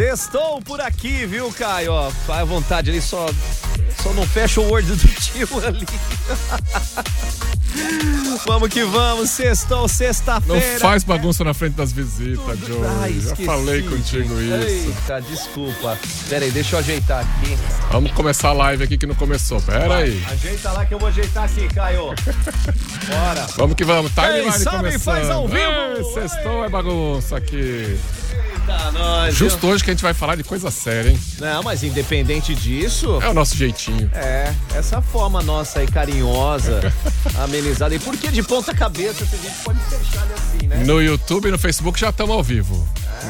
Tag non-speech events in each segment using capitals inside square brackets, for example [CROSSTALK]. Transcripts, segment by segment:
Sextou por aqui, viu, Caio? Ó, vai à vontade ali, só, só não fecha o Word do tio ali. [LAUGHS] vamos que vamos, sextou, sexta-feira. Não faz bagunça na frente das visitas, Joe. Ai, Já esqueci, falei contigo gente. isso. Eita, desculpa. Pera aí, deixa eu ajeitar aqui. Vamos começar a live aqui que não começou. Pera aí. Ajeita lá que eu vou ajeitar aqui, Caio. Bora. Vamos que vamos. Timeline começando. faz ao vivo. Ei, Sextou é bagunça aqui. Eita, nós. Justo hoje que a gente vai falar de coisa séria, hein? Não, mas independente disso, É o nosso jeitinho. é, essa forma nossa aí carinhosa, [LAUGHS] amenizada. E por que de ponta cabeça se a gente pode fechar ele assim, né? No YouTube e no Facebook já estamos ao vivo.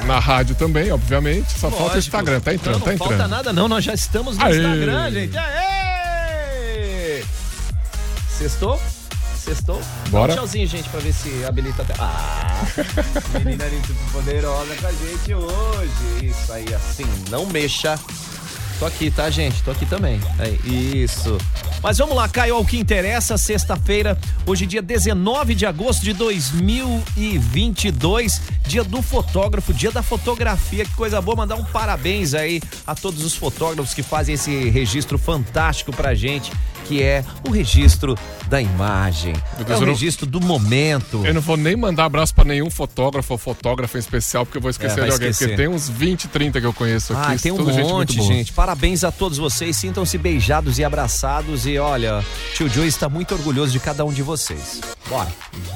Na rádio também, obviamente. Só falta o Lógico. Instagram. Tá entrando, não, não tá falta entrando. nada não, nós já estamos no Aê. Instagram, gente. Aê! Sextou? Sextou? Dá Bora. Um tchauzinho, gente, pra ver se habilita até. Ah! [LAUGHS] Menina poderosa com a gente hoje. Isso aí, assim, não mexa. Tô aqui, tá, gente? Tô aqui também. Aí, isso. Mas vamos lá, Caio, ao que interessa, sexta-feira, hoje dia 19 de agosto de 2022, dia do fotógrafo, dia da fotografia, que coisa boa, mandar um parabéns aí a todos os fotógrafos que fazem esse registro fantástico pra gente, que é o registro da imagem, Meu é Deus, o eu não- registro do momento. Eu não vou nem mandar abraço pra nenhum fotógrafo ou fotógrafa em especial, porque eu vou esquecer É, de alguém. esquecer. Porque tem uns 20, 30 que eu conheço aqui. Ah, tem um gente, monte, boa. gente. Parabéns a todos vocês. Sintam-se beijados e abraçados. E olha, tio Joe está muito orgulhoso de cada um de vocês. Bora.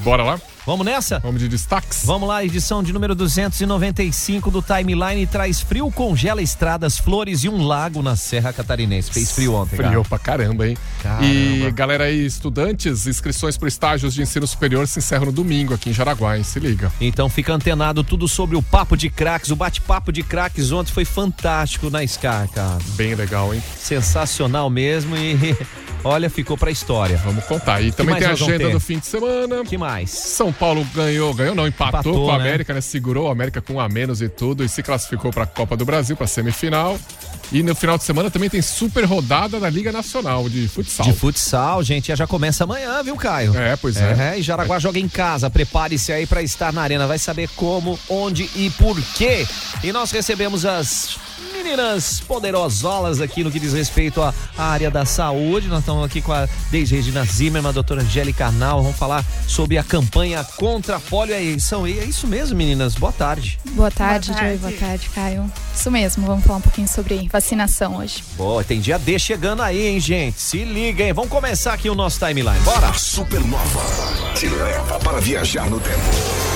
Bora lá? Vamos nessa? Vamos de destaques? Vamos lá, edição de número 295 do Timeline traz frio, congela estradas, flores e um lago na Serra Catarinense. Fez frio ontem, cara. Frio pra caramba, hein? Caramba. E galera aí, estudantes, inscrições para estágios de ensino superior se encerram no domingo aqui em Jaraguá, hein? Se liga. Então fica antenado tudo sobre o papo de craques. O bate-papo de craques ontem foi fantástico na Scar, cara. Bem legal, hein? Sensacional mesmo e [LAUGHS] olha, ficou pra história. Vamos contar. E também tem a agenda do fim de semana. que mais? São Paulo ganhou, ganhou não, empatou, Empatou, com a né? América, né? Segurou a América com um a menos e tudo e se classificou para a Copa do Brasil, para semifinal. E no final de semana também tem super rodada da Liga Nacional de Futsal. De futsal, gente, já começa amanhã, viu, Caio? É, pois é. É, e Jaraguá joga em casa. Prepare-se aí pra estar na arena. Vai saber como, onde e por quê. E nós recebemos as meninas poderosolas aqui no que diz respeito à área da saúde. Nós estamos aqui com a Deise Regina Zimmermann, a doutora Angélica Arnal. Vamos falar sobre a campanha contra a polio. É isso, é isso mesmo, meninas. Boa tarde. Boa tarde, Boa Joey. tarde. Boa tarde, Caio. Isso mesmo, vamos falar um pouquinho sobre vacinação hoje. Boa, tem dia D chegando aí, hein, gente? Se liga, hein? Vamos começar aqui o nosso timeline. Bora! A Supernova te leva para viajar no tempo.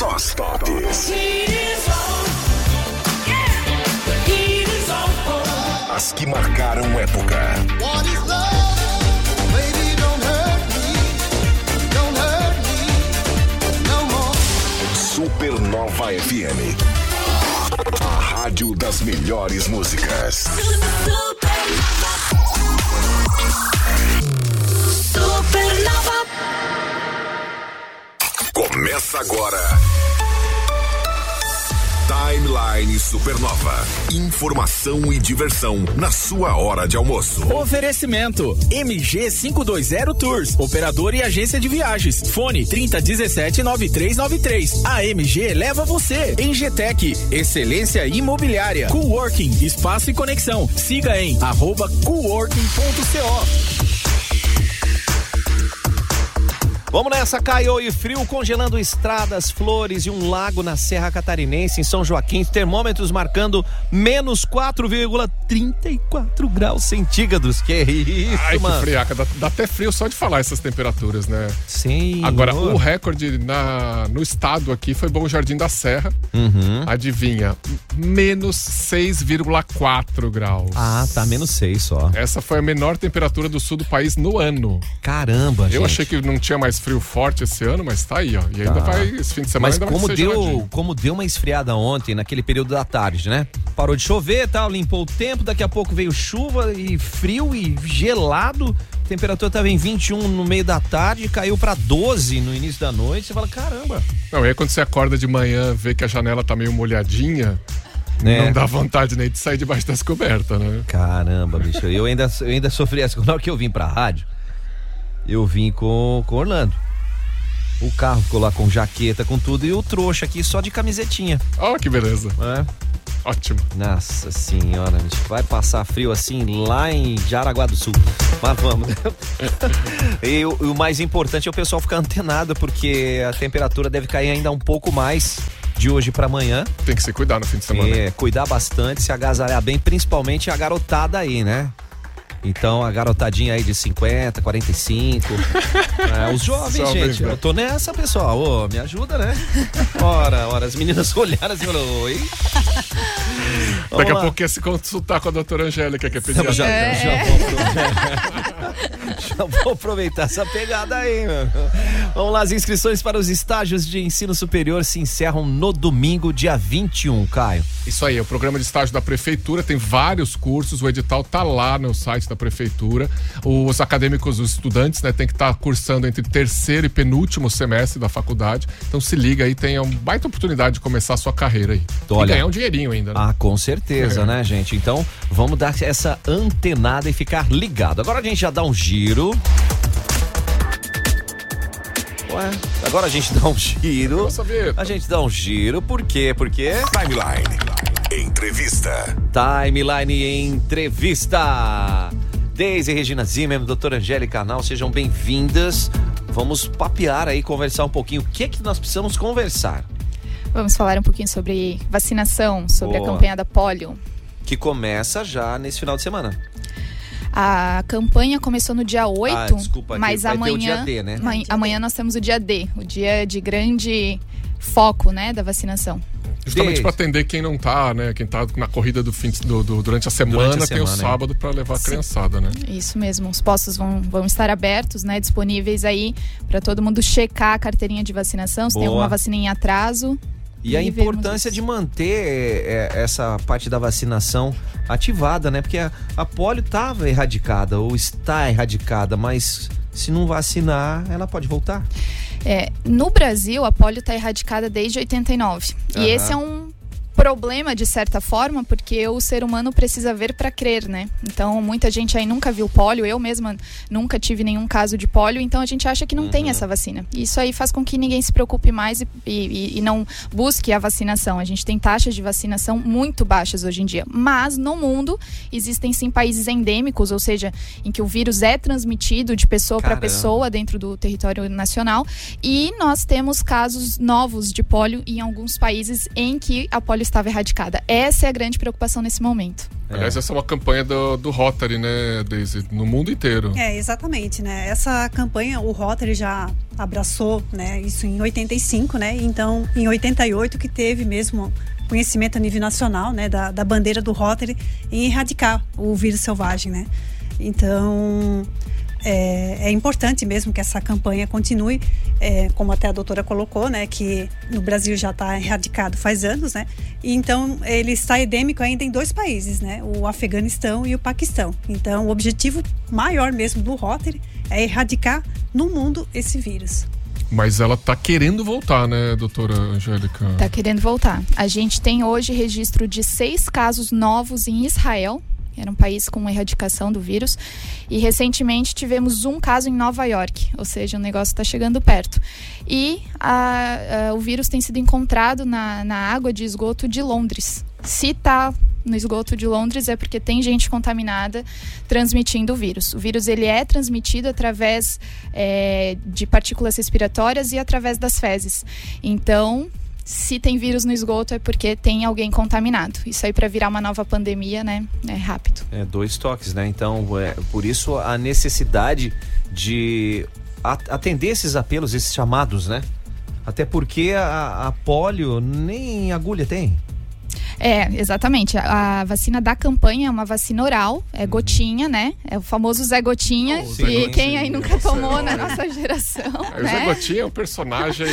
Só as tops. As que marcaram época. Supernova FM. A rádio das melhores músicas. Começa agora. Timeline Supernova. Informação e diversão na sua hora de almoço. Oferecimento MG 520 Tours, operador e agência de viagens. Fone 3017 9393. A MG leva você. Em GTEC, excelência imobiliária. Coworking, espaço e conexão. Siga em arroba coworking.co. Vamos nessa, Caio e frio, congelando estradas, flores e um lago na Serra Catarinense, em São Joaquim. Termômetros marcando menos 4,34 graus centígrados. Que isso, Ai, que mano. friaca. Dá, dá até frio só de falar essas temperaturas, né? Sim. Agora, o recorde na, no estado aqui foi Bom Jardim da Serra. Uhum. Adivinha? Menos 6,4 graus. Ah, tá menos 6 só. Essa foi a menor temperatura do sul do país no ano. Caramba, gente. Eu achei que não tinha mais frio forte esse ano, mas tá aí, ó. E ainda Tá. vai, esse fim de semana Mas ainda como vai deu, geladinho. como deu uma esfriada ontem, naquele período da tarde, né? Parou de chover tal, limpou o tempo, daqui a pouco veio chuva e frio e gelado. A temperatura tava em 21 no meio da tarde, caiu pra 12 no início da noite. Você fala, caramba. Não, e aí quando você acorda de manhã, vê que a janela tá meio molhadinha, Né? não dá vontade nem de sair debaixo das cobertas, né? Caramba, bicho. Eu ainda, eu ainda sofri essa. Na hora que eu vim pra rádio, eu vim com, com Orlando. O carro ficou lá com jaqueta, com tudo, e o trouxa aqui só de camisetinha. Ó, que beleza. É. Ótimo. Nossa senhora, bicho, vai passar frio assim lá em Jaraguá do Sul. Mas vamos. [LAUGHS] e, o, o mais importante é o pessoal ficar antenado, porque a temperatura deve cair ainda um pouco mais de hoje para amanhã. Tem que se cuidar no fim de semana. É, cuidar bastante, se agasalhar bem, principalmente a garotada aí, né? Então, a garotadinha aí de 50, 45. [LAUGHS] é, os jovens, Jovens, gente. né? Eu tô nessa, pessoal. Ô, me ajuda, né? [LAUGHS] Ora, ora, as meninas [LAUGHS] olharam assim e falaram, oi. Daqui a pouco ia se consultar com a doutora Angélica, que é Já, pediatra. já, É. vou aproveitar, já [LAUGHS] vou aproveitar essa pegada aí, mano. Vamos lá, as inscrições para os estágios de ensino superior se encerram no domingo, dia 21, Caio. Isso aí, é o programa de estágio da prefeitura, tem vários cursos, o edital tá lá no site da prefeitura. Os acadêmicos, os estudantes, né, tem que estar cursando entre terceiro e penúltimo semestre da faculdade. Então se liga aí, tem uma baita oportunidade de começar a sua carreira aí. Olha. E ganhar um dinheirinho ainda, né? Ah, com certeza, né, gente? Então, vamos dar essa antenada e ficar ligado. Agora a gente já dá um giro. Ué, agora a gente dá um giro. A gente dá um giro, por quê? Porque Timeline. Entrevista. Timeline Entrevista. Deise Regina Zimmer, doutora Angélica Canal, sejam bem-vindas. Vamos papear aí, conversar um pouquinho. O que é que nós precisamos conversar? Vamos falar um pouquinho sobre vacinação, sobre Boa. a campanha da polio. Que começa já nesse final de semana. A campanha começou no dia 8, Ah, desculpa, mas o amanhã, dia D, né? amanhã- amanhã nós temos o dia D, o dia de grande foco, né, da vacinação. Justamente para atender quem não tá, né? Quem tá na corrida do fim do, do- durante a semana, Durante a tem o semana, é. sábado para levar a criançada, né? Isso mesmo, os postos vão, vão estar abertos, né, disponíveis aí para todo mundo checar a carteirinha de vacinação, se tem Boa. alguma vacina em atraso. E a vermos importância isso. de manter é, essa parte da vacinação ativada, né? Porque a, a polio estava erradicada ou está erradicada, mas se não vacinar, ela pode voltar. É, no Brasil, a polio está erradicada desde 89. Aham. E esse é um problema, de certa forma, porque o ser humano precisa ver para crer, né? Então, muita gente aí nunca viu polio, eu mesma nunca tive nenhum caso de polio, então a gente acha que não tem essa vacina. Isso aí faz com que ninguém se preocupe mais e, e- e não busque a vacinação. A gente tem taxas de vacinação muito baixas hoje em dia. Mas, no mundo, existem sim países endêmicos, ou seja, em que o vírus é transmitido de pessoa para pessoa dentro do território nacional. E nós temos casos novos de polio em alguns países em que a polio estava erradicada. Essa é a grande preocupação nesse momento. Aliás, essa é uma campanha do, do Rotary, né, Daisy? No mundo inteiro. É, exatamente, né? Essa campanha, o Rotary já abraçou, né, isso em 85, né? Então, em 88 que teve mesmo conhecimento a nível nacional, né, da, da bandeira do Rotary em erradicar o vírus selvagem, né? Então, é, é importante mesmo que essa campanha continue, é, como até a doutora colocou, né, que no Brasil já está erradicado faz anos, né? E então ele está endêmico ainda em dois países, né, o Afeganistão e o Paquistão. Então o objetivo maior mesmo do Rotary é erradicar no mundo esse vírus. Mas ela tá querendo voltar, né, doutora Angélica? Tá querendo voltar. A gente tem hoje registro de seis casos novos em Israel. Era um país com erradicação do vírus. E recentemente tivemos um caso em Nova York, ou seja, o negócio está chegando perto. E a- a- o vírus tem sido encontrado na, na água de esgoto de Londres. Se está no esgoto de Londres é porque tem gente contaminada transmitindo o vírus. O vírus ele é transmitido através é, de partículas respiratórias e através das fezes. Então, se tem vírus no esgoto é porque tem alguém contaminado. Isso aí para virar uma nova pandemia, né? É rápido. É, dois toques, né? Então, é, por isso a necessidade de atender esses apelos, esses chamados, né? Até porque a, a polio nem agulha tem. É, exatamente. A, a vacina da campanha é uma vacina oral, é gotinha, né? É o famoso Zé Gotinha. Oh, e quem aí nunca nossa tomou na senhora. nossa geração, Aí [LAUGHS] o Zé né? Gotinha é um personagem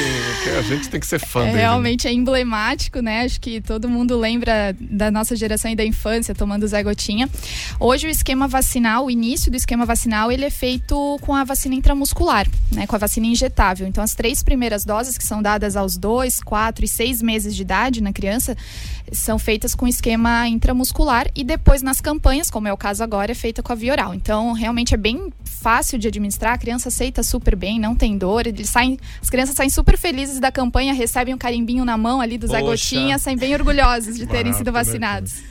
que a gente tem que ser fã É, dele. realmente é emblemático, né? Acho que todo mundo lembra da nossa geração e da infância tomando Zé Gotinha. Hoje o esquema vacinal, o início do esquema vacinal, ele é feito com a vacina intramuscular, né? Com a vacina injetável. Então as três primeiras doses que são dadas aos dois, quatro e seis meses de idade na criança são feitas com esquema intramuscular e depois nas campanhas, como é o caso agora, é feita com a via oral. Então, realmente é bem fácil de administrar, a criança aceita super bem, não tem dor, eles saem, as crianças saem super felizes da campanha, recebem um carimbinho na mão ali do Zé Poxa. Gotinha, saem bem orgulhosos de terem sido vacinados.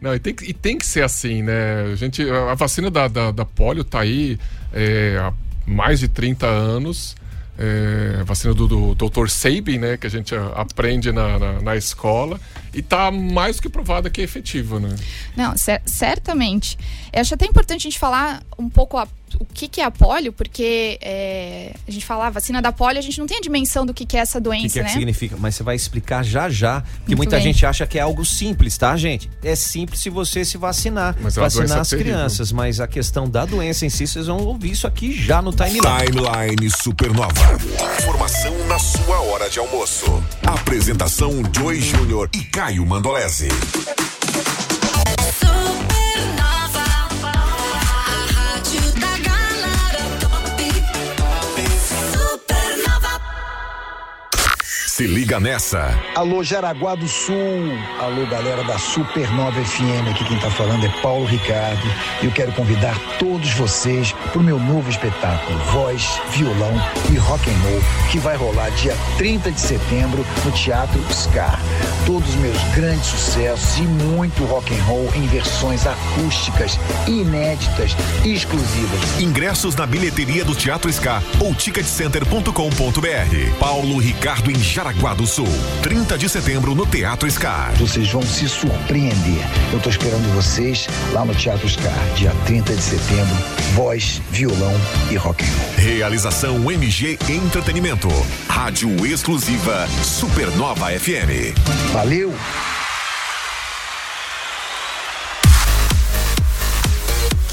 Não, e tem, que, e tem que ser assim, né? A, gente, a vacina da, da, da polio tá aí é, há mais de 30 anos. É, vacina do, do Dr. Sabin, né? Que a gente aprende na, na, na escola. E tá mais do que provada que é efetiva, né? Não, cer- certamente. Eu acho até importante a gente falar um pouco a- o que, que é a polio, porque é, a gente fala a vacina da polio, a gente não tem a dimensão do que, que é essa O doença, que, que é que né? significa? Mas você vai explicar já já, porque Muito muita bem. gente acha que é algo simples, tá, gente? É simples se você se vacinar, Mas é vacinar as terrível. crianças, mas a questão da doença em si, vocês vão ouvir isso aqui já no timeline. Timeline Supernova. Informação na sua hora de almoço. Apresentação Joy Júnior e Caio Mandolese. Se liga nessa. Alô Jaraguá do Sul, alô galera da Supernova FM, aqui quem tá falando é Paulo Ricardo e eu quero convidar todos vocês pro meu novo espetáculo Voz, Violão e Rock and Roll, que vai rolar dia 30 de setembro no Teatro Scar. Todos os meus grandes sucessos e muito rock and roll em versões acústicas, inéditas, exclusivas. Ingressos na bilheteria do Teatro Ska ou ticketcenter.com.br. Paulo Ricardo em Jaraguá do Sul. 30 de setembro no Teatro Ska. Vocês vão se surpreender. Eu tô esperando vocês lá no Teatro Scar, dia 30 de setembro. Voz, violão e rock and roll. Realização MG Entretenimento. Rádio exclusiva Supernova FM. Valeu!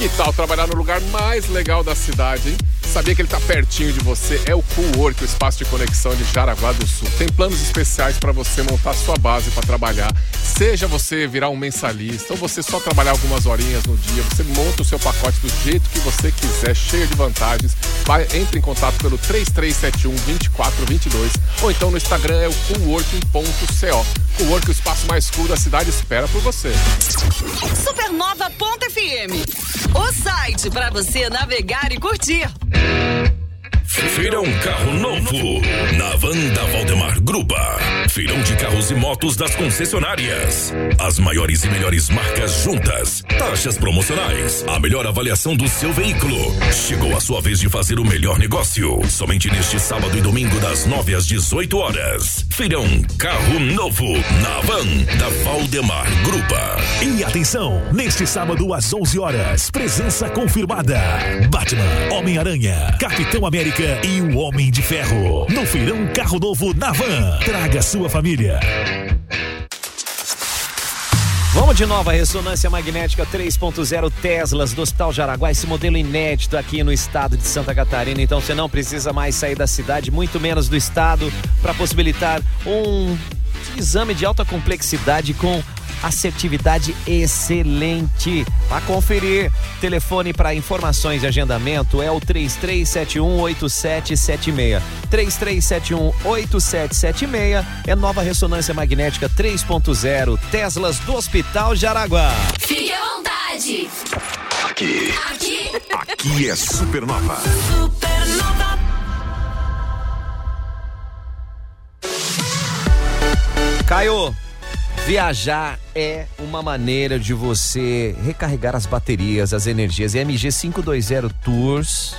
Que tal trabalhar no lugar mais legal da cidade, hein? Sabia que ele tá pertinho de você? É o Cool Work, o espaço de conexão de Jaraguá do Sul. Tem planos especiais para você montar sua base para trabalhar. Seja você virar um mensalista ou você só trabalhar algumas horinhas no dia, você monta o seu pacote do jeito que você quiser, cheio de vantagens. Vai, entre em contato pelo 3371 2422 ou então no Instagram é o coolworking.co. Cool Work, o espaço mais cool da cidade, espera por você. Supernova.fm. O site para você navegar e curtir. Feirão Carro Novo, na Vanda Valdemar Grupa. Feirão de carros e motos das concessionárias. As maiores e melhores marcas juntas. Taxas promocionais. A melhor avaliação do seu veículo. Chegou a sua vez de fazer o melhor negócio. Somente neste sábado e domingo, das 9 às 18 horas. Feirão Carro Novo, na Van da Valdemar Grupa. E atenção, neste sábado às 11 horas, presença confirmada. Batman, Homem-Aranha, Capitão América e o Homem de Ferro. No Feirão Carro Novo na Van. Traga sua família. Vamos de nova ressonância magnética 3.0 Teslas do Hospital Jaraguá, esse modelo inédito aqui no estado de Santa Catarina. Então você não precisa mais sair da cidade, muito menos do estado, para possibilitar um exame de alta complexidade com assertividade excelente. Para conferir, telefone para informações e agendamento é o 33718776. 33718776 é nova ressonância magnética 3.0 Teslas do Hospital Jaraguá. Fique à vontade. Aqui. Aqui, Aqui é Supernova. Supernova. Caio, viajar é uma maneira de você recarregar as baterias, as energias. E MG 520 Tours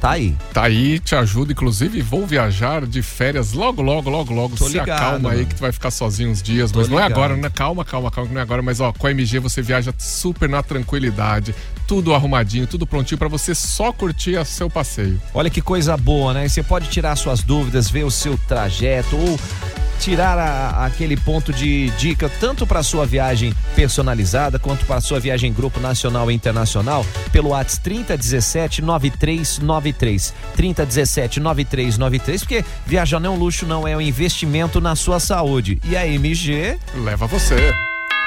tá aí. Tá aí, te ajuda. Inclusive, vou viajar de férias logo, logo, logo, logo. Tô Se ligado, acalma aí mano. que tu vai ficar sozinho uns dias. Tô mas não é agora, né? Calma, calma, calma, que não é agora. Mas ó, com a MG você viaja super na tranquilidade. Tudo arrumadinho, tudo prontinho pra você só curtir o seu passeio. Olha que coisa boa, né? Você pode tirar suas dúvidas, ver o seu trajeto ou tirar a- aquele ponto de dica tanto para sua viagem personalizada quanto para sua viagem em grupo nacional e internacional pelo WhatsApp 3017 9393 3017 9393 porque viajar não é um luxo não é um investimento na sua saúde e a MG Leva você.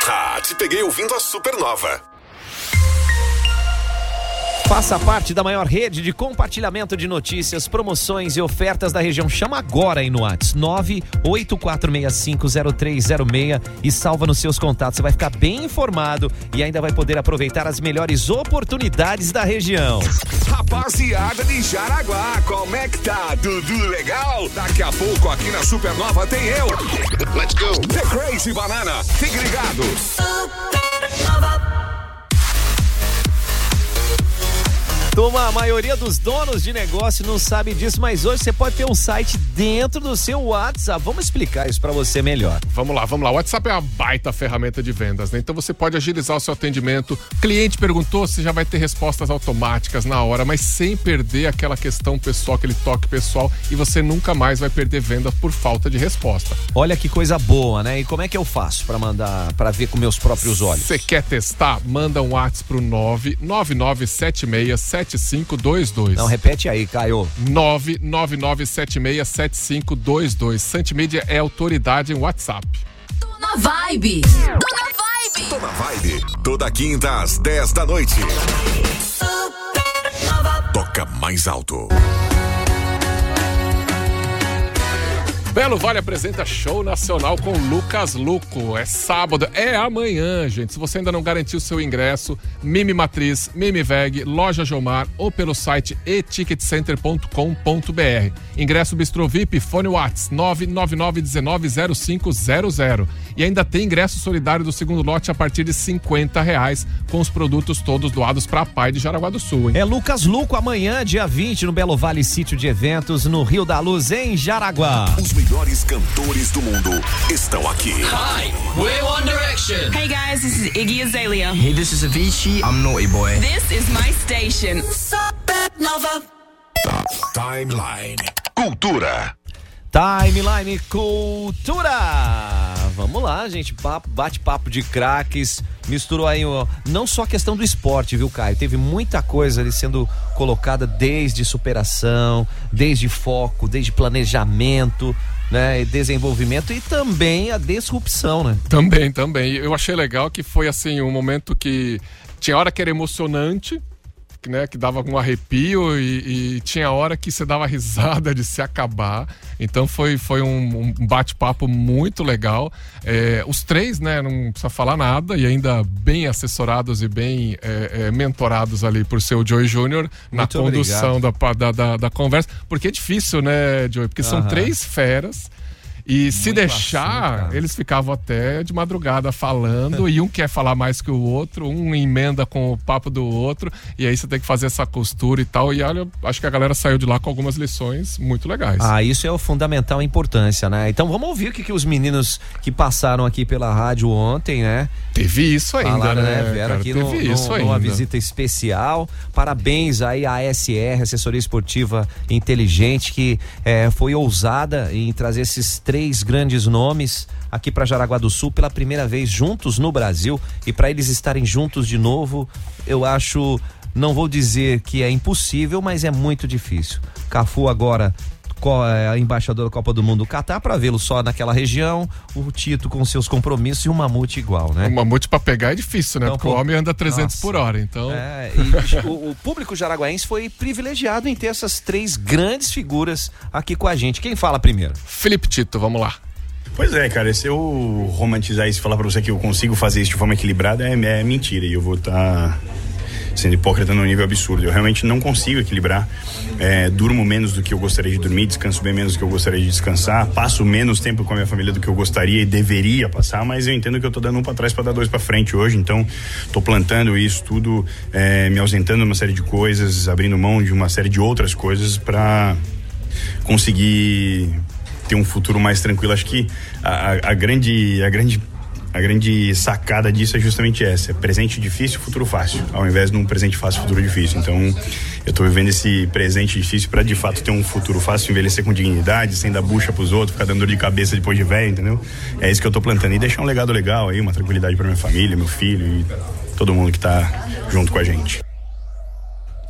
Ah, te peguei ouvindo a Supernova. Faça parte da maior rede de compartilhamento de notícias, promoções e ofertas da região. Chama agora aí no WhatsApp 984650306 e salva nos seus contatos. Você vai ficar bem informado e ainda vai poder aproveitar as melhores oportunidades da região. Rapaziada de Jaraguá, como é que tá? Tudo legal? Daqui a pouco aqui na Supernova tem eu. Let's go. The Crazy Banana. Fique ligado. Turma, a maioria dos donos de negócio não sabe disso, mas hoje você pode ter um site dentro do seu WhatsApp. Vamos explicar isso para você melhor. Vamos lá, vamos lá. O WhatsApp é uma baita ferramenta de vendas, né? Então você pode agilizar o seu atendimento. Cliente perguntou, você já vai ter respostas automáticas na hora, mas sem perder aquela questão pessoal, aquele toque pessoal, e você nunca mais vai perder venda por falta de resposta. Olha que coisa boa, né? E como é que eu faço para mandar, para ver com meus próprios olhos? Você quer testar? Manda um WhatsApp pro 999767522. Não, repete aí, Caio. 999767522. Santimídia é autoridade em WhatsApp. Na vibe. Tô na vibe. Tô na vibe. Toda quinta às 10 da noite. Toca mais alto. Belo Vale apresenta show nacional com Lucas Luco. É sábado, é amanhã, gente. Se você ainda não garantiu seu ingresso, Mimi Matriz, Mimi Veg, Loja Jomar ou pelo site eticketcenter.com.br. Ingresso Bistro VIP, fone Whats 999190500. E ainda tem ingresso solidário do segundo lote a partir de 50 reais, com os produtos todos doados para a Pai de Jaraguá do Sul, hein? É Lucas Luco amanhã, dia 20, no Belo Vale Sítio de Eventos, no Rio da Luz, em Jaraguá. Os melhores cantores do mundo estão aqui. Hi, we're One Direction. Hey guys, this is Iggy Azalea. Hey, this is Avicii. I'm Naughty Boy. This is my station. Supernova. Timeline. Cultura. Timeline Cultura. Vamos lá, gente. Papo, bate-papo de craques. Misturou aí ó, não só a questão do esporte, viu, Caio? Teve muita coisa ali sendo colocada desde superação, desde foco, desde planejamento, né? E desenvolvimento e também a disrupção, né? Também, também. Eu achei legal que foi assim um momento que tinha hora que era emocionante, né, que dava algum arrepio e, e tinha hora que você dava risada de se acabar. Então foi, foi um, um bate-papo muito legal. É, os três, né, não precisa falar nada e ainda bem assessorados e bem é, é, mentorados ali por seu Joey Júnior na Muito condução da, da, da, da conversa. Porque é difícil, né, Joey? Porque são três feras. E se Muito deixar, assunto, eles ficavam até de madrugada falando, e um quer falar mais que o outro, um emenda com o papo do outro, e aí você tem que fazer essa costura e tal. E olha, acho que a galera saiu de lá com algumas lições muito legais. Ah, isso é o fundamental a importância, né? Então vamos ouvir o que, que os meninos que passaram aqui pela rádio ontem, né? Teve isso ainda, Falaram, né? Vieram cara? aqui Teve no, isso no- ainda. numa visita especial. Parabéns aí à ASR, Assessoria Esportiva Inteligente, que eh, foi ousada em trazer esses três grandes nomes aqui para Jaraguá do Sul pela primeira vez juntos no Brasil e para eles estarem juntos de novo, eu acho, não vou dizer que é impossível, mas é muito difícil. Cafu agora é, embaixador da Copa do Mundo do Catar para vê-lo só naquela região, o Tito com seus compromissos e o Mamute igual, né? O mamute pra pegar é difícil, né? Então, Porque o pô, homem anda 300 nossa. por hora, então. É, [LAUGHS] e o, o público jaraguaense foi privilegiado em ter essas três grandes figuras aqui com a gente. Quem fala primeiro? Felipe Tito, vamos lá. Pois é, cara, se eu romantizar isso e falar pra você que eu consigo fazer isso de forma equilibrada é, é mentira. E eu vou estar sendo hipócrita num nível absurdo. Eu realmente não consigo equilibrar. É, durmo menos do que eu gostaria de dormir, descanso bem menos do que eu gostaria de descansar, passo menos tempo com a minha família do que eu gostaria e deveria passar, mas eu entendo que eu tô dando um pra trás pra dar dois pra frente hoje, então tô plantando isso tudo, é, me ausentando de uma série de coisas, abrindo mão de uma série de outras coisas pra conseguir ter um futuro mais tranquilo. Acho que a, a- a grande, a grande a grande sacada disso é justamente essa: é presente difícil, futuro fácil, ao invés de um presente fácil, futuro difícil. Então, eu tô vivendo esse presente difícil para de fato ter um futuro fácil, envelhecer com dignidade, sem dar bucha pros outros, ficar dando dor de cabeça depois de velho, entendeu? É isso que eu tô plantando e deixar um legado legal aí, uma tranquilidade para minha família, meu filho e todo mundo que tá junto com a gente.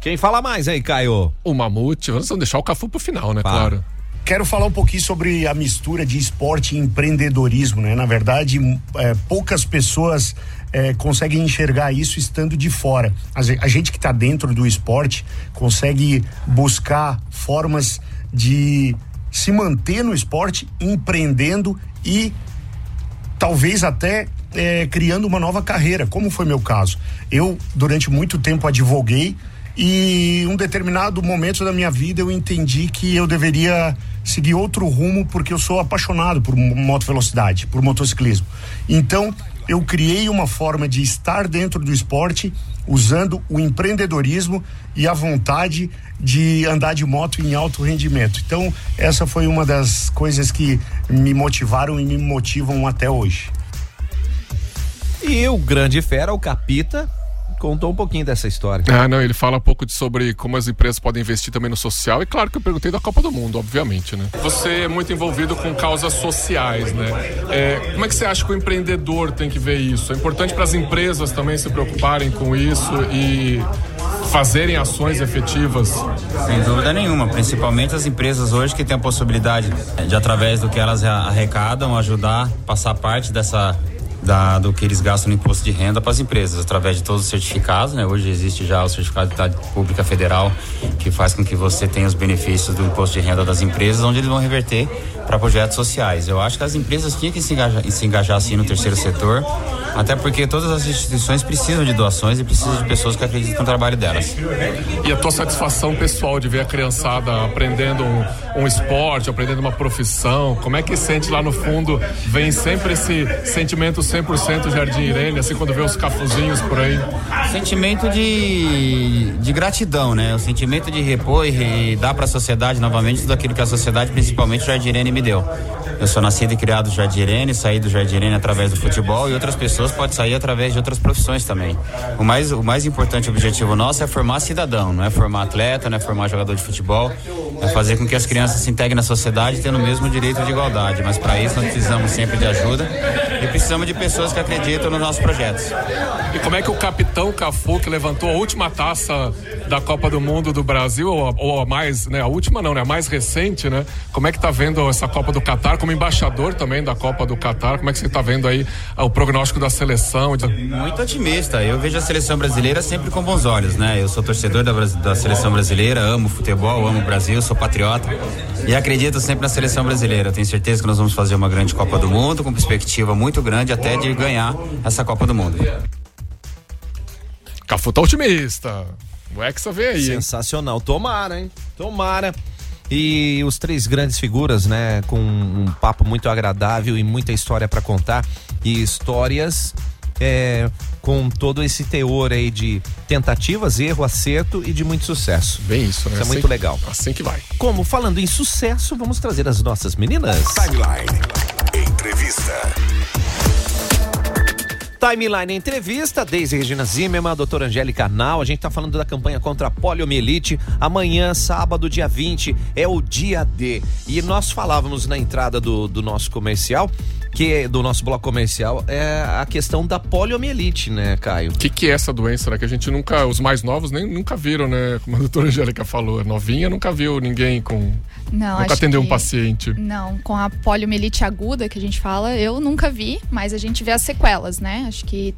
Quem fala mais aí, Caio? O Mamute, vamos deixar o Cafu pro final, né? Claro. Quero falar um pouquinho sobre a mistura de esporte e empreendedorismo, né? Na verdade, é, poucas pessoas é, conseguem enxergar isso estando de fora. A, a gente que está dentro do esporte consegue buscar formas de se manter no esporte, empreendendo e talvez até é, criando uma nova carreira, como foi meu caso. Eu, durante muito tempo, advoguei e um determinado momento da minha vida eu entendi que eu deveria seguir outro rumo porque eu sou apaixonado por moto velocidade, por motociclismo. Então, eu criei uma forma de estar dentro do esporte usando o empreendedorismo e a vontade de andar de moto em alto rendimento. Então, essa foi uma das coisas que me motivaram e me motivam até hoje. E o grande fera, o Capita, contou um pouquinho dessa história. Ah, não, ele fala um pouco de, sobre como as empresas podem investir também no social. E claro que eu perguntei da Copa do Mundo, obviamente, né? Você é muito envolvido com causas sociais, né? É, como é que você acha que o empreendedor tem que ver isso? É importante para as empresas também se preocuparem com isso e fazerem ações efetivas? Sem dúvida nenhuma, principalmente as empresas hoje que têm a possibilidade de, através do que elas arrecadam, ajudar, passar parte dessa da, do que eles gastam no imposto de renda para as empresas, através de todos os certificados. Né? Hoje existe já o certificado de pública federal, que faz com que você tenha os benefícios do imposto de renda das empresas, onde eles vão reverter para projetos sociais. Eu acho que as empresas tinham que se engajar, se engajar assim no terceiro setor, até porque todas as instituições precisam de doações e precisam de pessoas que acreditam no trabalho delas. E a tua satisfação pessoal de ver a criançada aprendendo um, um esporte, aprendendo uma profissão, como é que sente lá no fundo? Vem sempre esse sentimento 100% Jardim Irene, assim quando vê os cafuzinhos por aí? Sentimento de, de gratidão, né? O sentimento de repor e dar para a sociedade novamente tudo aquilo que a sociedade, principalmente Jardim Irene, me deu. Eu sou nascido e criado no Jardim Irene, saí do Jardim Irene através do futebol e outras pessoas podem sair através de outras profissões também. O mais, o mais importante objetivo nosso é formar cidadão, não é formar atleta, não é formar jogador de futebol, é fazer com que as crianças se integrem na sociedade tendo o mesmo direito de igualdade. Mas para isso nós precisamos sempre de ajuda e precisamos de pessoas que acreditam nos nossos projetos. E como é que o capitão Cafu, que levantou a última taça da Copa do Mundo do Brasil, ou, ou a mais, né, a última não, né, a mais recente, né? Como é que tá vendo essa Copa do Catar, como embaixador também da Copa do Catar, como é que você tá vendo aí o prognóstico da seleção? Muito otimista, eu vejo a seleção brasileira sempre com bons olhos, né? Eu sou torcedor da, da seleção brasileira, amo futebol, amo o Brasil, sou patriota e acredito sempre na seleção brasileira. Tenho certeza que nós vamos fazer uma grande Copa do Mundo, com perspectiva muito grande até de ganhar essa Copa do Mundo. Cafu tá otimista. O Hexa vê aí. Sensacional. Hein? Tomara, hein? Tomara. E os três grandes figuras, né, com um papo muito agradável e muita história para contar e histórias é, com todo esse teor aí de tentativas, erro, acerto e de muito sucesso. Bem isso, né? Isso é assim, muito legal. Assim que vai. Como falando em sucesso, vamos trazer as nossas meninas. Timeline Entrevista. Timeline Entrevista, Deise Regina Zimmermann, a doutora Angélica Nau. A gente tá falando da campanha contra a poliomielite. Amanhã, sábado, dia 20, é o dia D. E nós falávamos na entrada do, do nosso comercial que do nosso bloco comercial é a questão da poliomielite, né, Caio? O que, que é essa doença, né? Que a gente nunca, os mais novos nem nunca viram, né? Como a doutora Angélica falou, novinha nunca viu ninguém com. Não, nunca atendeu que... um paciente. Não, com a poliomielite aguda que a gente fala, eu nunca vi, mas a gente vê as sequelas, né? Acho que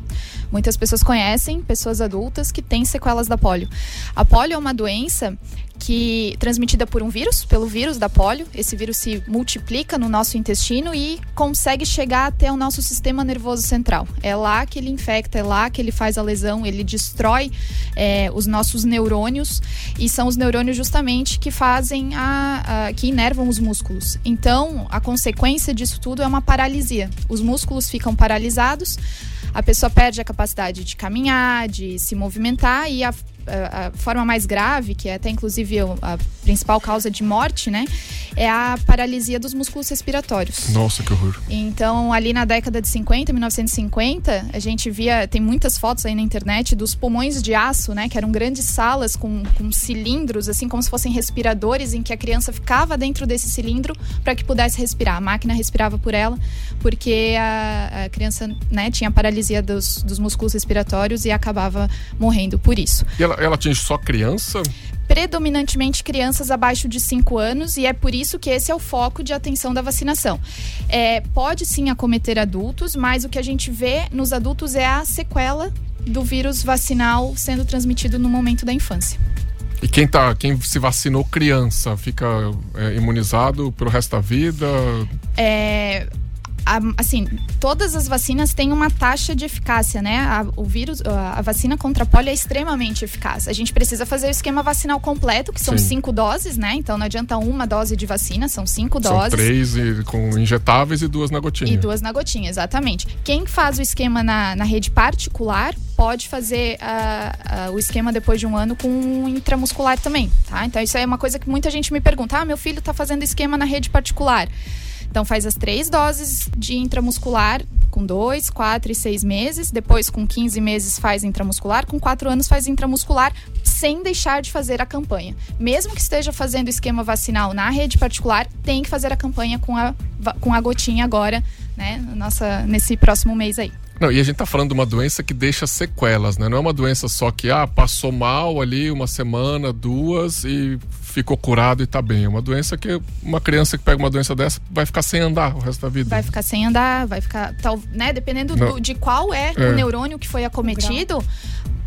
muitas pessoas conhecem, pessoas adultas que têm sequelas da polio. A polio é uma doença que transmitida por um vírus, pelo vírus da polio. Esse vírus se multiplica no nosso intestino e consegue chegar até o nosso sistema nervoso central. É lá que ele infecta, é lá que ele faz a lesão, ele destrói é, os nossos neurônios e são os neurônios justamente que fazem a, a que inervam os músculos. Então, a consequência disso tudo é uma paralisia. Os músculos ficam paralisados a pessoa perde a capacidade de caminhar, de se movimentar e a a, forma mais grave, que é até inclusive a principal causa de morte, né? É a paralisia dos músculos respiratórios. Nossa, que horror. Então, ali na década de 50, 1950, a gente via, tem muitas fotos aí na internet dos pulmões de aço, né? Que eram grandes salas com, com cilindros, assim como se fossem respiradores, em que a criança ficava dentro desse cilindro para que pudesse respirar. A máquina respirava por ela, porque a, a criança, né, tinha paralisia dos, dos músculos respiratórios e acabava morrendo por isso. E ela, ela atinge só criança? predominantemente crianças abaixo de 5 anos e é por isso que esse é o foco de atenção da vacinação. É, pode sim acometer adultos, mas o que a gente vê nos adultos é a sequela do vírus vacinal sendo transmitido no momento da infância. E quem, tá, quem se vacinou criança fica é, imunizado pelo resto da vida? É, a, assim, todas as vacinas têm uma taxa de eficácia, né? A, o vírus, a, a vacina contra a polio é extremamente eficaz. A gente precisa fazer o esquema vacinal completo, que são Sim. cinco doses, né? Então não adianta uma dose de vacina, são cinco São doses. três e, com injetáveis e duas na gotinha. E duas na gotinha, exatamente. Quem faz o esquema na, na rede particular pode fazer ah, ah, o esquema depois de um ano com um intramuscular também, tá? Então isso aí é uma coisa que muita gente me pergunta: ah, meu filho tá fazendo esquema na rede particular. Então faz as três doses de intramuscular com dois, quatro e seis meses. Depois, com 15 meses, faz intramuscular. Com quatro anos, faz intramuscular, sem deixar de fazer a campanha. Mesmo que esteja fazendo esquema vacinal na rede particular, tem que fazer a campanha com a, com a gotinha agora, né? Nossa, nesse próximo mês aí. Não, e a gente tá falando de uma doença que deixa sequelas, né? Não é uma doença só que, ah, passou mal ali uma semana, duas e ficou curado e tá bem. É uma doença que uma criança que pega uma doença dessa vai ficar sem andar o resto da vida. Vai ficar sem andar, vai ficar, tal, né? Dependendo do- de qual é, É. o neurônio que foi acometido,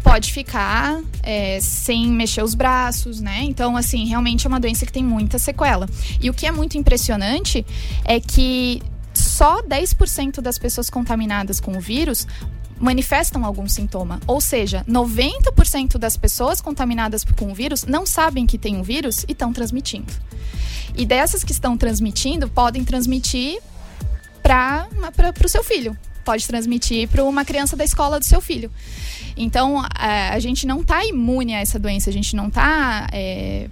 pode ficar é, sem mexer os braços, né? Então, assim, realmente é uma doença que tem muita sequela. E o que é muito impressionante é que só 10% das pessoas contaminadas com o vírus manifestam algum sintoma. Ou seja, 90% das pessoas contaminadas com o vírus não sabem que tem um vírus e estão transmitindo. E dessas que estão transmitindo, podem transmitir para o seu filho. Pode transmitir para uma criança da escola do seu filho. Então, a, gente não está imune a essa doença, a gente não está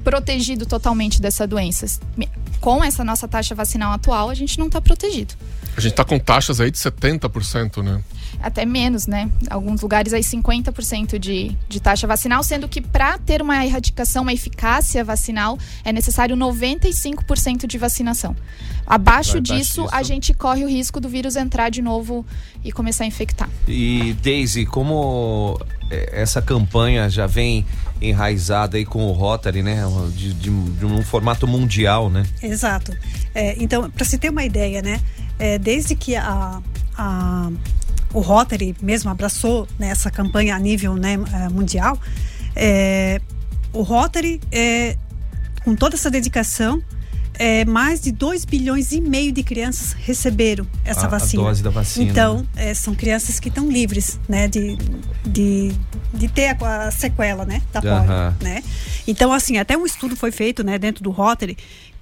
protegido totalmente dessa doença. Com essa nossa taxa vacinal atual, a gente não está protegido. A gente tá com taxas aí de 70%, né? Até menos, né? Alguns lugares aí 50% de, de taxa vacinal, sendo que para ter uma erradicação, uma eficácia vacinal, é necessário 95% de vacinação. Abaixo Vai disso, abaixo a disso. gente corre o risco do vírus entrar de novo e começar a infectar. E Daisy, como eh, essa campanha já vem enraizada aí com o Rotary, né? De, de, de um formato mundial, né? Exato. É, então, para se ter uma ideia, né? É, desde que a, a- o Rotary mesmo abraçou né, essa campanha a nível né, eh, mundial, é, o Rotary, é, com toda essa dedicação, é, mais de 2 bilhões e meio de crianças receberam essa A- a vacina. dose da vacina, Então, né? é, são crianças que estão livres né, de, de, de ter a, a sequela né, da polio Aham. né? Então, assim, até um estudo foi feito, né, dentro do Rotary,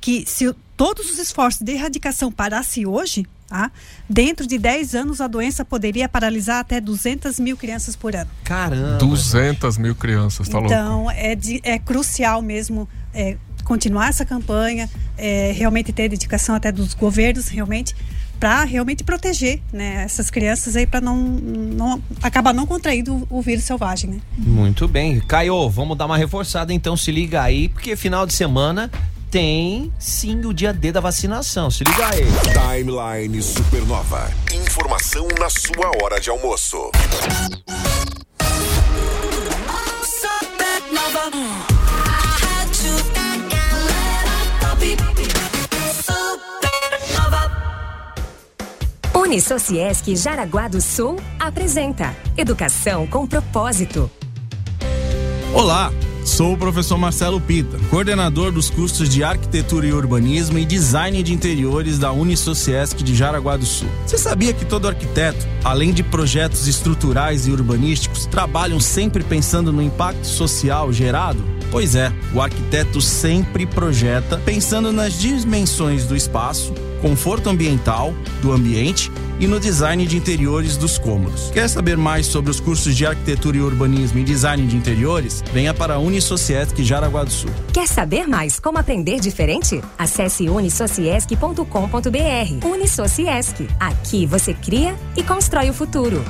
que se todos os esforços de erradicação parassem hoje, tá? Dentro de 10 anos a doença poderia paralisar até 200 mil crianças por ano. Caramba! 200 mil crianças, tá louco? então, é, de- é crucial mesmo é, continuar essa campanha, é, realmente ter dedicação até dos governos, realmente, para realmente proteger né, essas crianças aí, para não, não acabar não contraindo o, o vírus selvagem, né? Muito bem. Caio, vamos dar uma reforçada então, se liga aí, porque final de semana tem sim o dia D da vacinação. Se liga aí. Timeline Supernova. Informação na sua hora de almoço. Supernova. Rádio da galera top. Supernova. Unisociesc Jaraguá do Sul apresenta Educação com Propósito. Olá, sou o professor Marcelo Pita, coordenador dos cursos de Arquitetura e Urbanismo e Design de Interiores da Unisociesc de Jaraguá do Sul. Você sabia que todo arquiteto, além de projetos estruturais e urbanísticos, trabalham sempre pensando no impacto social gerado? Pois é, o arquiteto sempre projeta pensando nas dimensões do espaço, conforto ambiental do ambiente e no design de interiores dos cômodos. Quer saber mais sobre os cursos de arquitetura e urbanismo e design de interiores? Venha para a Unisociesc Jaraguá do Sul. Quer saber mais como aprender diferente? Acesse unisociesc.com.br. Unisociesc. Aqui você cria e constrói o futuro.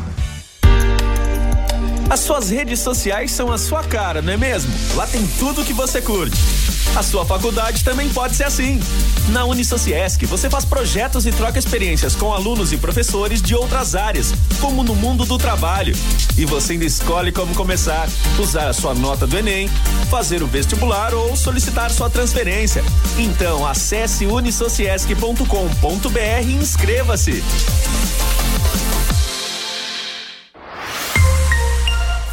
As suas redes sociais são a sua cara, não é mesmo? Lá tem tudo que você curte. A sua faculdade também pode ser assim. Na Unisociesc, você faz projetos e troca experiências com alunos e professores de outras áreas, como no mundo do trabalho. E você ainda escolhe como começar, usar a sua nota do Enem, fazer o vestibular ou solicitar sua transferência. Então, acesse unisociesc.com.br e inscreva-se.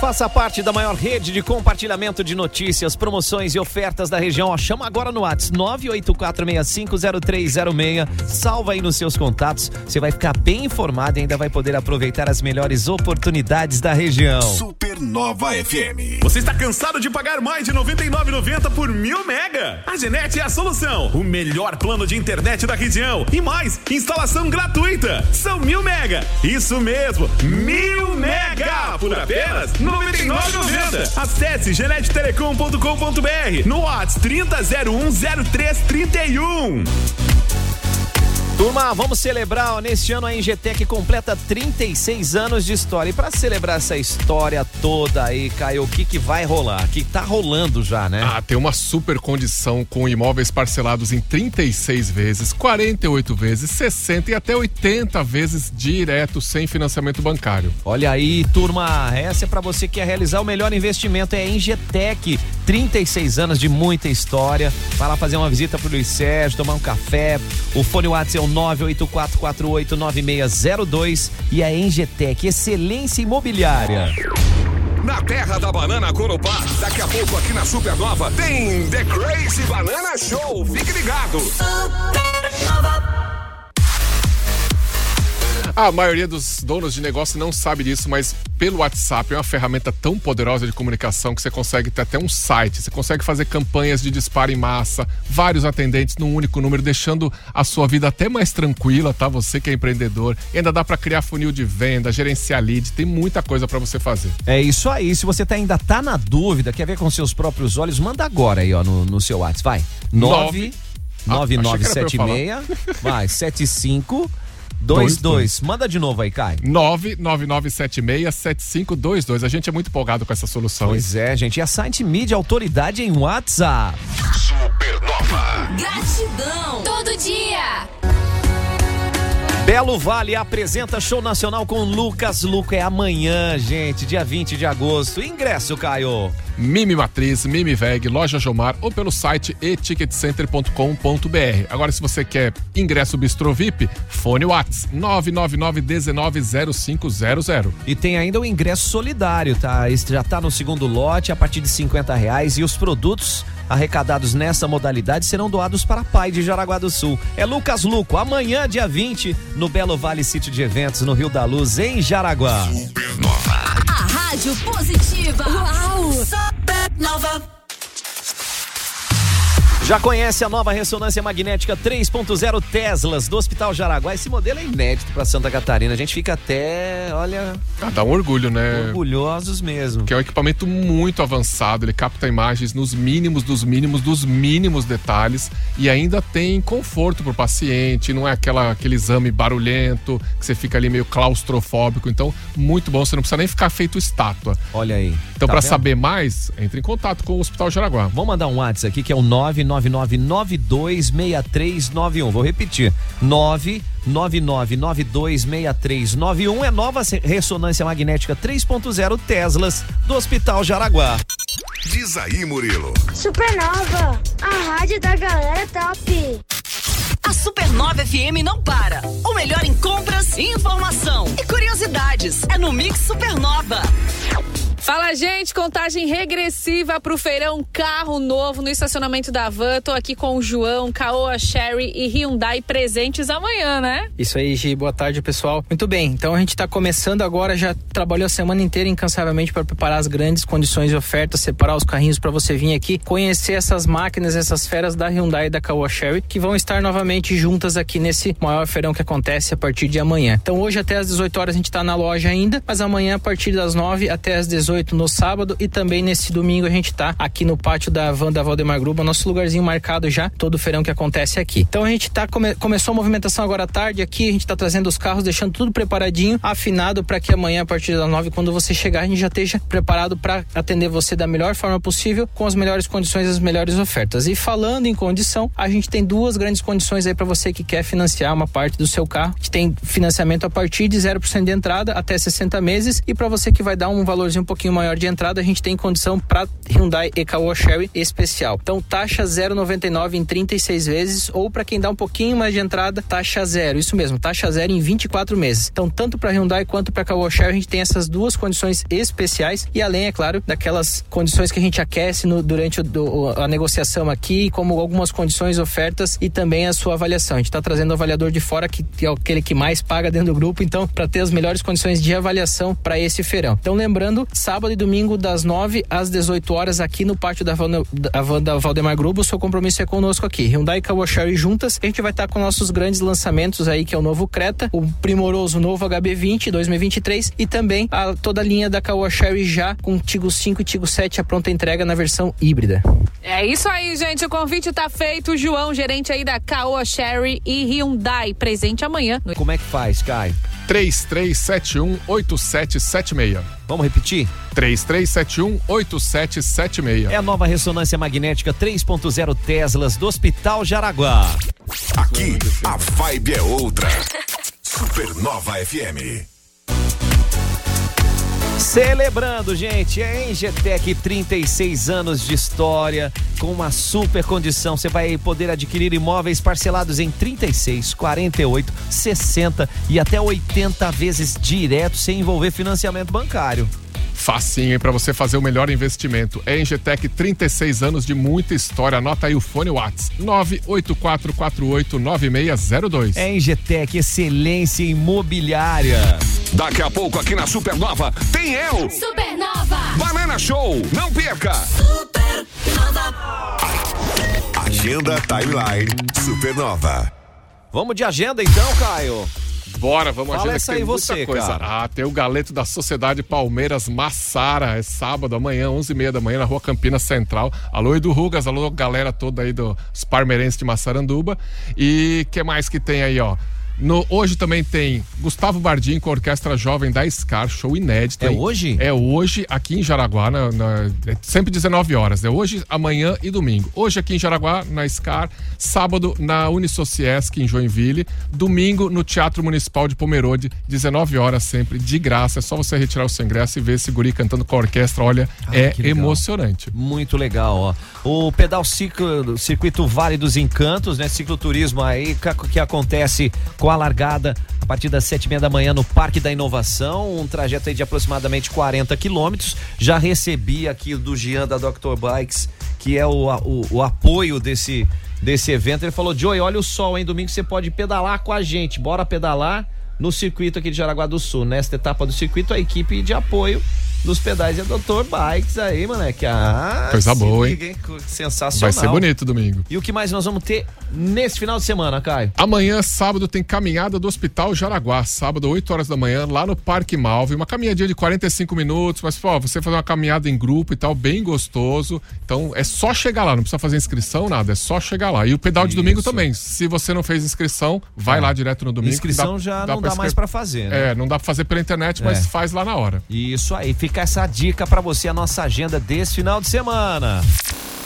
Faça parte da maior rede de compartilhamento de notícias, promoções e ofertas da região. Ó, chama agora no WhatsApp 984650306. Salva aí nos seus contatos. Você vai ficar bem informado e ainda vai poder aproveitar as melhores oportunidades da região. Supernova FM. Você está cansado de pagar mais de R$ 99,90 por mil mega? A Genete é a solução. O melhor plano de internet da região. E mais, instalação gratuita. São mil mega. Isso mesmo, mil mega por apenas R$ 99,90. Acesse genetetelecom.com.br no WhatsApp 30010331. Turma, vamos celebrar ó, neste ano a Engetec completa 36 anos de história. E para celebrar essa história toda aí, Caio, o que que vai rolar? Que tá rolando já, né? Ah, tem uma super condição com imóveis parcelados em 36 vezes, 48 vezes, 60 e até 80 vezes direto sem financiamento bancário. Olha aí, turma, essa é para você que quer realizar o melhor investimento é a Engetec. 36 anos de muita história. Vai lá fazer uma visita pro Luiz Sérgio, tomar um café. O fone WhatsApp é o 984489602 e a Engetec, excelência imobiliária. Na terra da banana Corupá, daqui a pouco aqui na Supernova tem The Crazy Banana Show. Fique ligado. A maioria dos donos de negócio não sabe disso, mas pelo WhatsApp é uma ferramenta tão poderosa de comunicação que você consegue ter até um site, você consegue fazer campanhas de disparo em massa, vários atendentes num único número, deixando a sua vida até mais tranquila, tá? Você que é empreendedor, e ainda dá para criar funil de venda, gerenciar lead, tem muita coisa para você fazer. É isso aí. Se você tá, ainda tá na dúvida, quer ver com seus próprios olhos, manda agora aí, ó, no, no seu WhatsApp. Vai. 9 Ah, achei que era pra eu 9976 vai 75 [LAUGHS] 22. Manda de novo aí, Kai. 999767522. A gente é muito empolgado com essa solução. Pois é, gente. E a Site Media Autoridade em WhatsApp. Supernova. Gratidão. Todo dia. Belo Vale apresenta show nacional com Lucas Luco. É amanhã, gente, dia 20 de agosto. Ingresso, Caio. Mimi Matriz, Mimi Veg, Loja Jomar ou pelo site eticketcenter.com.br. Agora, se você quer ingresso Bistro VIP, fone Whats 999-190500. E tem ainda o ingresso solidário, tá? Esse já tá no segundo lote, a partir de 50 reais. E os produtos arrecadados nessa modalidade serão doados para a Pai de Jaraguá do Sul. É Lucas Luco, amanhã, dia 20, no Belo Vale Sítio de Eventos, no Rio da Luz, em Jaraguá. A rádio positiva. Uau. Supernova. Já conhece a nova ressonância magnética 3.0 Teslas do Hospital Jaraguá? Esse modelo é inédito para Santa Catarina. A gente fica até, olha, Ah, dá um orgulho, né? orgulhosos mesmo. Que é um equipamento muito avançado, ele capta imagens nos mínimos dos mínimos dos mínimos detalhes e ainda tem conforto pro paciente, não é aquela, aquele exame barulhento que você fica ali meio claustrofóbico. Então, muito bom, você não precisa nem ficar feito estátua. Olha aí. Então, Tá vendo? saber mais, entre em contato com o Hospital Jaraguá. Vamos mandar um WhatsApp aqui que é o 999926391. Vou repetir. 999926391 é nova ressonância magnética 3.0 Teslas do Hospital Jaraguá. Diz aí, Murilo. Supernova, a rádio da galera top. A Supernova FM não para. O melhor em compras, informação e curiosidades é no Mix Supernova. Fala, gente, contagem regressiva pro feirão carro novo no estacionamento da Van. Tô aqui com o João, Caoa, Sherry e Hyundai presentes amanhã, né? Isso aí, Gi. Boa tarde, pessoal. Muito bem, então a gente está começando agora, já trabalhou a semana inteira incansavelmente para preparar as grandes condições de oferta, separar os carrinhos para você vir aqui, conhecer essas máquinas, essas feras da Hyundai e da Caoa Sherry, que vão estar novamente juntas aqui nesse maior feirão que acontece a partir de amanhã. Então hoje até às 18 horas a gente está na loja ainda, mas amanhã a partir das 9 até às 18 18 no sábado e também nesse domingo a gente tá aqui no pátio da van da Valdemar Gruba, nosso lugarzinho marcado já, todo feirão que acontece aqui. Então a gente tá come, começou a movimentação agora à tarde aqui, a gente tá trazendo os carros, deixando tudo preparadinho, afinado para que amanhã a partir das 9 quando você chegar a gente já esteja preparado para atender você da melhor forma possível, com as melhores condições, as melhores ofertas. E falando em condição, a gente tem duas grandes condições aí para você que quer financiar uma parte do seu carro, que tem financiamento a partir de 0% de entrada até 60 meses e para você que vai dar um valorzinho um pouquinho maior de entrada, a gente tem condição para Hyundai EKO Sherry especial. Então taxa 0,99 em 36 vezes ou para quem dá um pouquinho mais de entrada, taxa zero. Isso mesmo, taxa zero em 24 meses. Então tanto para Hyundai quanto para Sherry a gente tem essas duas condições especiais e além, é claro, daquelas condições que a gente aquece no, durante o, do, a negociação aqui, como algumas condições, ofertas e também a sua avaliação. A gente está trazendo o avaliador de fora que, é aquele que mais paga dentro do grupo, então para ter as melhores condições de avaliação para esse feirão. Então lembrando, sábado e domingo das 9 às 18 horas aqui no pátio da van, da, van da Valdemar Grupo, o seu compromisso é conosco aqui. Hyundai e Kawasari juntas, a gente vai estar com nossos grandes lançamentos aí, que é o novo Creta, o primoroso novo HB20 2023 e também a, toda a linha da Kawasari já com Tigo 5 e Tigo 7 a pronta entrega na versão híbrida. É isso aí, gente. O convite tá feito. João, gerente aí da Caoa Sherry e Hyundai, presente amanhã. Como é que faz, Caio? 33718776. Vamos repetir? 33718776. É a nova ressonância magnética 3.0 Teslas do Hospital Jaraguá. Aqui a vibe é outra. Supernova FM. Celebrando, gente, é Engetec 36 anos de história, com uma super condição. Você vai poder adquirir imóveis parcelados em 36, 48, 60 e até 80 vezes direto, sem envolver financiamento bancário. Facinho, para você fazer o melhor investimento. É Engetec 36 anos de muita história. Anota aí o fone Whats 984489602. É Engetec, excelência imobiliária. Daqui a pouco aqui na Supernova tem eu. Supernova. Banana Show, não perca. Supernova. Agenda Timeline Supernova. Vamos de agenda então, Caio. Bora, vamos Fala agenda essa que tem aí muita você, coisa. cara. Ah, tem o Galeto da Sociedade Palmeiras Massara, é sábado amanhã, 11h30 da manhã, na rua Campinas Central. Alô, Edu Rugas, alô, galera toda aí dos Parmeirenses de Massaranduba. E que mais que tem aí, ó? No, hoje também tem Gustavo Bardim com a Orquestra Jovem da Scar, show inédito. É hein? hoje? É hoje, aqui em Jaraguá, na, na- é sempre 19 horas. É hoje, amanhã e domingo. Hoje aqui em Jaraguá, na Scar. Sábado, na Unisociesc, em Joinville. Domingo, no Teatro Municipal de Pomerode, 19 horas sempre, de graça. É só você retirar o seu ingresso e ver esse guri cantando com a orquestra. Olha, é emocionante. Muito legal, ó. O pedal ciclo, circuito Vale dos Encantos, né? Cicloturismo aí que acontece com a largada a partir das sete e meia da manhã no Parque da Inovação, um trajeto de aproximadamente 40 quilômetros. Já recebi aqui do Gian da Dr. Bikes, que é o, o, o apoio desse, desse evento. Ele falou: Joey, olha o sol, hein? Domingo você pode pedalar com a gente. Bora pedalar no circuito aqui de Jaraguá do Sul. Nesta etapa do circuito, a equipe de apoio dos pedais é Dr. Bikes aí, moleque. Ah, Coisa boa, hein? liga, Sensacional. Vai ser bonito domingo. E o que mais nós vamos ter nesse final de semana, Caio? Amanhã, sábado, tem caminhada do Hospital Jaraguá. Sábado, 8 horas da manhã, lá no Parque Malve. Uma caminhadinha de 45 minutos, mas, pô, você fazer uma caminhada em grupo e tal, bem gostoso. Então, é só chegar lá, não precisa fazer inscrição, nada, é só chegar lá. E o pedal de domingo Isso. também. Se você não fez inscrição, vai É. lá direto no domingo. Inscrição já não dá mais pra fazer, né? É, não dá pra fazer pela internet, mas É. faz lá na hora. Isso aí, fica essa dica pra você, a nossa agenda desse final de semana.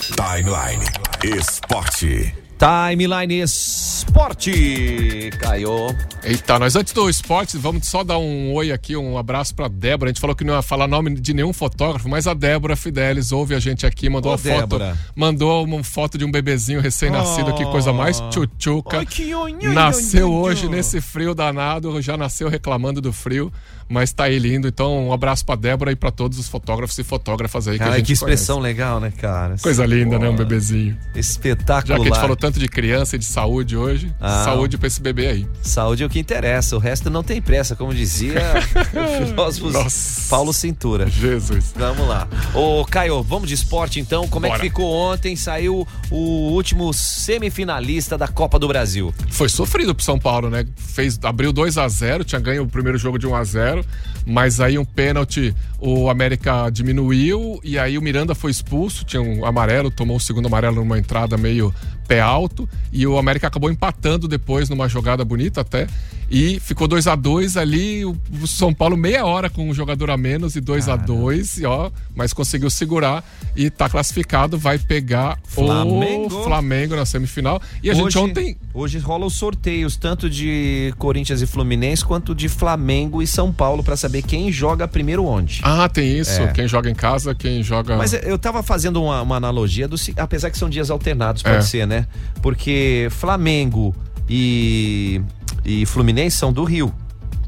Timeline Esporte. Timeline Esporte, Caio. Eita, nós antes do esporte, vamos só dar um oi aqui, um abraço pra Débora. A gente falou que não ia falar nome de nenhum fotógrafo, mas a Débora Fidelis ouve a gente aqui, mandou Ô, uma foto. Débora. Mandou uma foto de um bebezinho recém-nascido, que coisa mais tchutchuca. Ai, que Nasceu hoje nesse frio danado, já nasceu reclamando do frio, mas tá aí lindo. Então, um abraço pra Débora e pra todos os fotógrafos e fotógrafas aí que a Cara, gente que expressão conhece. legal, né, cara? Coisa linda, né? Um bebezinho. Espetacular. Já que a gente falou tanto de criança e de saúde hoje. Ah. Saúde pra esse bebê aí. Saúde é o que interessa, o resto não tem pressa, como dizia [LAUGHS] o filósofo Nossa. Paulo Cintura. Jesus. Vamos lá. Ô, Caio, vamos de esporte então. Como é Bora. que ficou ontem? Saiu o último semifinalista da Copa do Brasil. Foi sofrido pro São Paulo, né? Fez, abriu 2 a 0 tinha ganho o primeiro jogo de 1 a 0 mas aí um pênalti, o América diminuiu e aí o Miranda foi expulso, tinha um amarelo, tomou o segundo amarelo numa entrada meio pé alto e o América acabou empatando depois numa jogada bonita até e ficou 2 a 2 ali, o São Paulo meia hora com um jogador a menos e 2 a 2 e ó, mas conseguiu segurar e tá classificado, vai pegar Flamengo. o Flamengo na semifinal. E a gente Hoje- ontem Hoje rola os sorteios, tanto de Corinthians e Fluminense, quanto de Flamengo e São Paulo, pra saber quem joga primeiro onde. Ah, tem isso. É. Quem joga em casa, quem joga. Mas eu tava fazendo uma, uma analogia, do, apesar que são dias alternados, pode É. ser, né? Porque Flamengo e, e Fluminense são do Rio.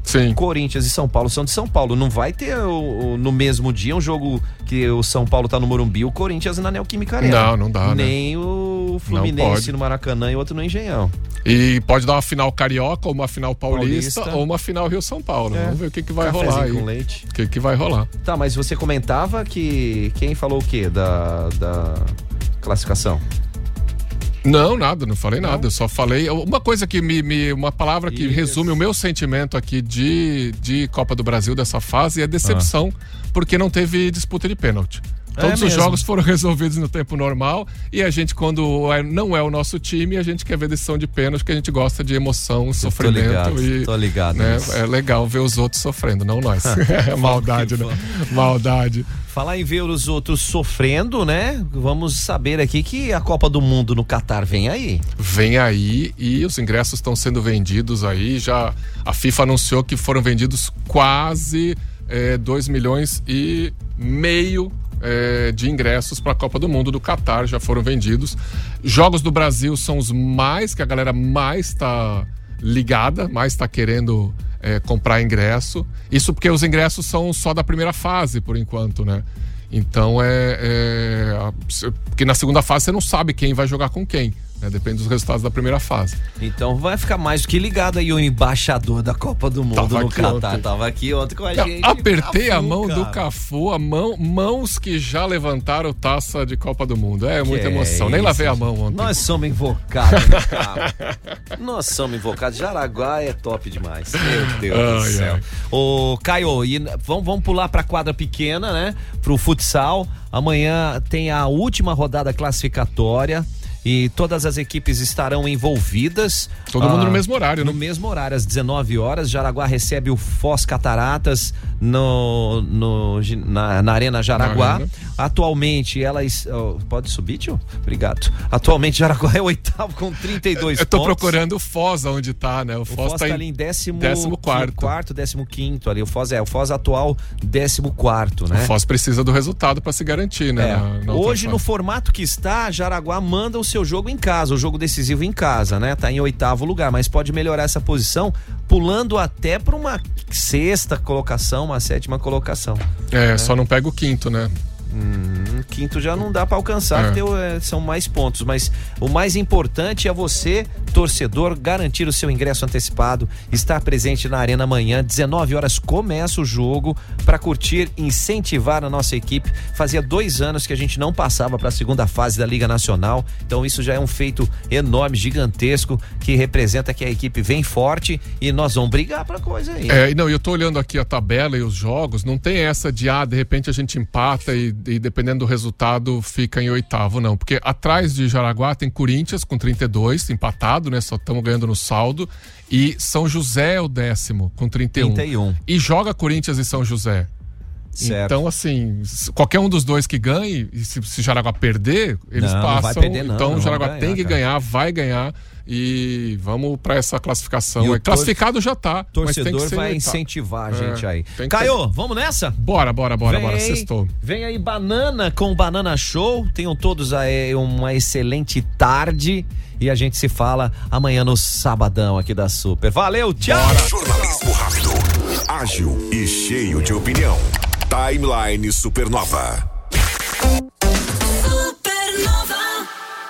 Sim. Corinthians e São Paulo são de São Paulo. Não vai ter o- o- no mesmo dia um jogo que o São Paulo tá no Morumbi, o Corinthians na Neoquímica Arena. Não, não dá, né? Nem o Fluminense no Maracanã e outro no Engenhão. E pode dar uma final carioca, ou uma final paulista, Paulista. ou uma final Rio-São Paulo. É. Vamos ver o que, que vai Cafezinho rolar aí. com leite. O que, que vai rolar. Tá, mas você comentava que quem falou o quê da, da classificação? Não, nada, não falei nada. Eu só falei. Uma coisa que me. me- uma palavra que resume o meu sentimento aqui de, de Copa do Brasil dessa fase é decepção, porque não teve disputa de pênalti. É Todos os mesmo. jogos foram [LAUGHS] resolvidos no tempo normal e a gente, quando é- não é o nosso time, a gente quer ver decisão de pênalti, porque a gente gosta de emoção, sofrimento ligado, e. tô ligado né, é legal ver os outros sofrendo, não nós. [LAUGHS] [LAUGHS] é maldade, né? Maldade. Falar em ver os outros sofrendo, né? Vamos saber aqui que a Copa do Mundo no Catar vem aí. vem aí e os ingressos estão sendo vendidos aí. Já a FIFA anunciou que foram vendidos quase 2 milhões e meio é, de ingressos para a Copa do Mundo do Catar já foram vendidos. Jogos do Brasil são os mais que a galera mais está ligada, mais está querendo é, comprar ingresso. Isso porque os ingressos são só da primeira fase por enquanto, né? Então é, é porque na segunda fase você não sabe quem vai jogar com quem, né? Depende dos resultados da primeira fase. Então vai ficar mais do que ligado aí o embaixador da Copa do Mundo Tava no Catar. Tava aqui ontem com a Não, gente. apertei a Cafu, mão do cara. Cafu, a mão, mãos que já levantaram taça de Copa do Mundo. É muita Que emoção. é Nem lavei a mão ontem. Nós somos invocados, né, cara? [LAUGHS] Nós somos invocados. Jaraguá é top demais. Meu Deus do Ai, céu. ai. Ô, Caio, e vamos, vamos pular pra quadra pequena, né? Pro futsal. Amanhã tem a última rodada classificatória. E todas as equipes estarão envolvidas. Todo mundo no mesmo horário, No né? mesmo horário, às 19 horas. Jaraguá recebe o Foz Cataratas no, no, na, na Arena Jaraguá. Na arena. Atualmente, ela. es- oh, pode subir, tio? Obrigado. Atualmente, Jaraguá é oitavo com 32 Eu tô pontos. procurando o Foz onde tá, né? O O Foz, Foz tá ali em décimo, décimo quarto. quarto, décimo quinto ali. O Foz é, o Foz atual, décimo quarto, né? O Foz precisa do resultado para se garantir, né? É. na- na Hoje, no formato que está, Jaraguá manda o seu jogo em casa, o jogo decisivo em casa, né? Tá em oitavo lugar, mas pode melhorar essa posição pulando até para uma sexta colocação, uma sétima colocação. É, só não pega o quinto, né? Hum, quinto já não dá para alcançar, É. porque é, são mais pontos. Mas o mais importante é você, torcedor, garantir o seu ingresso antecipado, estar presente na Arena amanhã, 19 horas começa o jogo, para curtir, incentivar a nossa equipe. Fazia dois anos que a gente não passava para a segunda fase da Liga Nacional, então isso já é um feito enorme, gigantesco, que representa que a equipe vem forte e nós vamos brigar para coisa aí. É, e não, eu tô olhando aqui a tabela e os jogos, não tem essa de, ah, de repente a gente empata e, e dependendo do resultado fica em oitavo, não. Porque atrás de Jaraguá tem Corinthians com 32, empatado, né? Só estamos ganhando no saldo. E São José é o décimo, com 31. 31. E joga Corinthians e São José. Certo. Então, assim, qualquer um dos dois que ganhe, se, se Jaraguá perder, eles Não, não vai passam. perder, não, então, não o Jaraguá vai tem ganhar, que cara. ganhar, vai ganhar. E vamos para essa classificação. Aí. Classificado já tá. mas tem que torcedor ser vai incentivar a gente É, aí. Caio, ter- vamos nessa? Bora, bora, bora, vem bora. aí, Sextou. Vem aí Banana com o Banana Show. Tenham todos aí uma excelente tarde. E a gente se fala amanhã no sabadão aqui da Super. Valeu, tchau! Jornalismo rápido, ágil e cheio de opinião. Timeline Supernova.